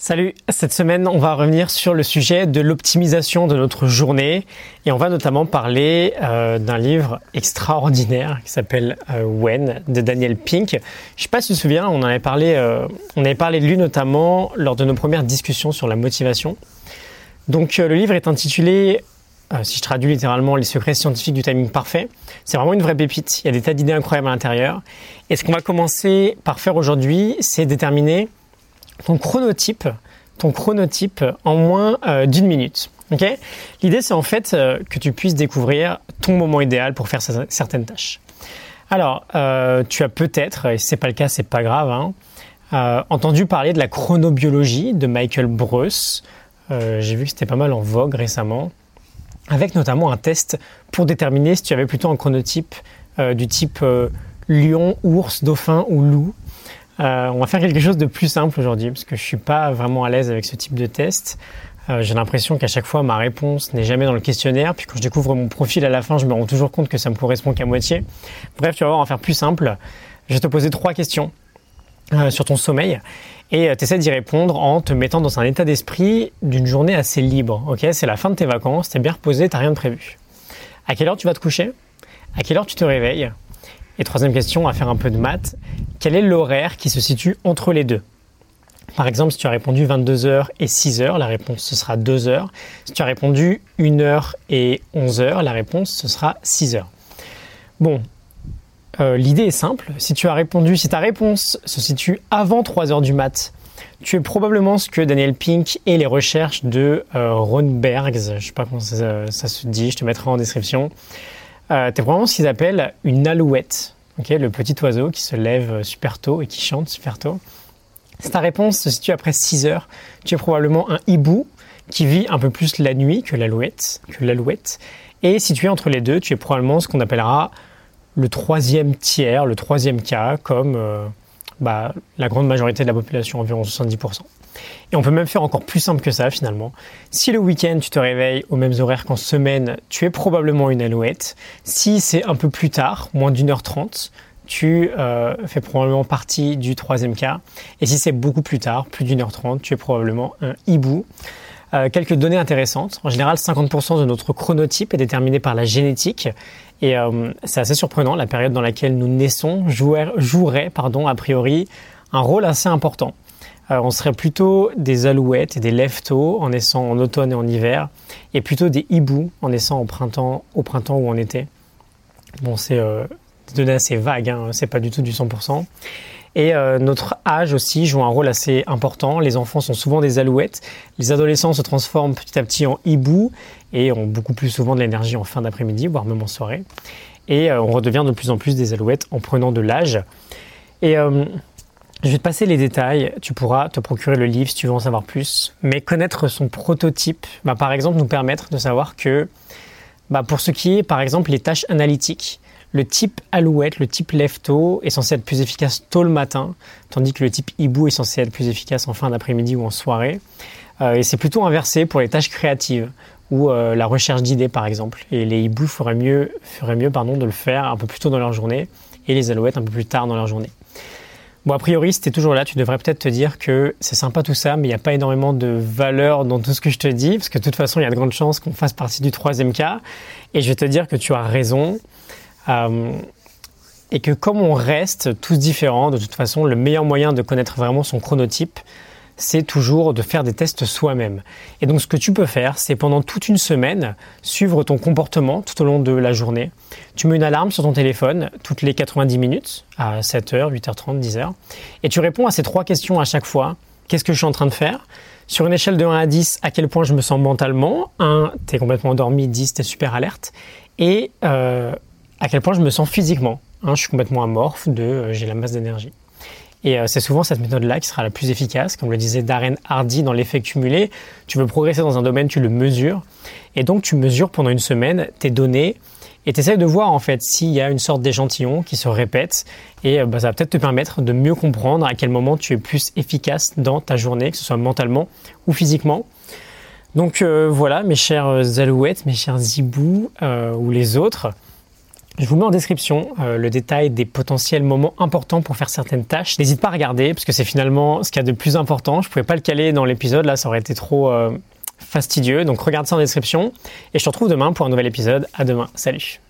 Salut, cette semaine on va revenir sur le sujet de l'optimisation de notre journée et on va notamment parler euh, d'un livre extraordinaire qui s'appelle euh, When de Daniel Pink. Je ne sais pas si tu te souviens, on avait parlé, euh, on avait parlé de lui notamment lors de nos premières discussions sur la motivation. Donc le livre est intitulé, si je traduis littéralement, Les secrets scientifiques du timing parfait. C'est vraiment une vraie pépite, il y a des tas d'idées incroyables à l'intérieur. Et ce qu'on va commencer par faire aujourd'hui, c'est déterminer ton chronotype, ton chronotype en moins euh, d'une minute. L'idée, c'est en fait euh, que tu puisses découvrir ton moment idéal pour faire certaines tâches. Alors, euh, tu as peut-être, et si c'est pas le cas, c'est pas grave, hein, entendu parler de la chronobiologie de Michael Bruce. J'ai vu que c'était pas mal en vogue récemment, avec notamment un test pour déterminer si tu avais plutôt un chronotype du type lion, ours, dauphin ou loup. Euh, on va faire quelque chose de plus simple aujourd'hui parce que je suis pas vraiment à l'aise avec ce type de test. Euh, j'ai l'impression qu'à chaque fois ma réponse n'est jamais dans le questionnaire, puis quand je découvre mon profil à la fin, je me rends toujours compte que ça me correspond qu'à moitié. Bref, tu vas voir, on va faire plus simple. Je vais te poser trois questions euh, sur ton sommeil et tu essaies d'y répondre en te mettant dans un état d'esprit d'une journée assez libre. Ok, c'est la fin de tes vacances, t'es bien reposé, t'as rien de prévu. À quelle heure tu vas te coucher? À quelle heure tu te réveilles? Et troisième question, à faire un peu de maths, quel est l'horaire qui se situe entre les deux? Par exemple, si tu as répondu 22h et 6h, la réponse ce sera 2h. Si tu as répondu 1h et 11h, la réponse ce sera 6h. Bon, euh, l'idée est simple. Si tu as répondu, si ta réponse se situe avant 3h du mat, tu es probablement ce que Daniel Pink et les recherches de euh, Ron Bergs, je ne sais pas comment ça, se dit, je te mettrai en description, euh, tu es probablement ce qu'ils appellent une alouette, le petit oiseau qui se lève super tôt et qui chante super tôt. Si ta réponse se situe après 6 heures, tu es probablement un hibou qui vit un peu plus la nuit que l'alouette. Que l'alouette. Et si tu es entre les deux, tu es probablement ce qu'on appellera le troisième tiers, le troisième cas, comme euh, bah, la grande majorité de la population, environ 70%. Et on peut même faire encore plus simple que ça finalement. Si le week-end tu te réveilles aux mêmes horaires qu'en semaine, tu es probablement une alouette. Si c'est un peu plus tard, moins d'une heure trente, tu euh, fais probablement partie du troisième cas. Et si c'est beaucoup plus tard, plus d'une heure trente, tu es probablement un hibou. Euh, quelques données intéressantes. En général, 50% de notre chronotype est déterminé par la génétique. Et euh, c'est assez surprenant, la période dans laquelle nous naissons jouerait, pardon, a priori un rôle assez important. Euh, on serait plutôt des alouettes et des lève-tôt en naissant en automne et en hiver, et plutôt des hiboux en naissant au printemps, ou en été. Bon, c'est des données assez vagues, hein, c'est pas du tout du 100%. Et euh, notre âge aussi joue un rôle assez important. Les enfants sont souvent des alouettes. Les adolescents se transforment petit à petit en hiboux et ont beaucoup plus souvent de l'énergie en fin d'après-midi, voire même en soirée. Et on redevient de plus en plus des alouettes en prenant de l'âge. Et je vais te passer les détails, tu pourras te procurer le livre si tu veux en savoir plus, mais connaître son prototype va par exemple nous permettre de savoir que bah, pour ce qui est par exemple les tâches analytiques, le type alouette, le type lève-tôt est censé être plus efficace tôt le matin, tandis que le type hibou est censé être plus efficace en fin d'après-midi ou en soirée. Euh, et c'est plutôt inversé pour les tâches créatives ou euh, la recherche d'idées par exemple. Et les hiboux feraient mieux, feraient mieux pardon, de le faire un peu plus tôt dans leur journée et les alouettes un peu plus tard dans leur journée. Bon, a priori, si tu es toujours là, tu devrais peut-être te dire que c'est sympa tout ça, mais il n'y a pas énormément de valeur dans tout ce que je te dis, parce que de toute façon, il y a de grandes chances qu'on fasse partie du troisième cas. Et je vais te dire que tu as raison. Euh, et que comme on reste tous différents, de toute façon, le meilleur moyen de connaître vraiment son chronotype, c'est toujours de faire des tests soi-même. Et donc ce que tu peux faire, c'est pendant toute une semaine, suivre ton comportement tout au long de la journée. Tu mets une alarme sur ton téléphone toutes les 90 minutes, à 7h, 8h30, 10h, et tu réponds à ces trois questions à chaque fois. Qu'est-ce que je suis en train de faire? Sur une échelle de 1 à 10, à quel point je me sens mentalement? 1, tu es complètement endormi, 10, tu es super alerte. Et euh, à quel point je me sens physiquement 1, je suis complètement amorphe, 2, euh, j'ai la masse d'énergie. Et euh, c'est souvent cette méthode-là qui sera la plus efficace. Comme le disait Darren Hardy dans l'effet cumulé, tu veux progresser dans un domaine, tu le mesures. Et donc tu mesures pendant une semaine tes données et tu de voir en fait s'il y a une sorte d'échantillon qui se répète. Et euh, bah, ça va peut-être te permettre de mieux comprendre à quel moment tu es plus efficace dans ta journée, que ce soit mentalement ou physiquement. Donc euh, voilà, mes chers alouettes, mes chers zibous ou les autres. Je vous mets en description euh, le détail des potentiels moments importants pour faire certaines tâches. N'hésite pas à regarder parce que c'est finalement ce qu'il y a de plus important. Je pouvais pas le caler dans l'épisode là, ça aurait été trop euh, fastidieux. Donc regarde ça en description et je te retrouve demain pour un nouvel épisode. À demain. Salut.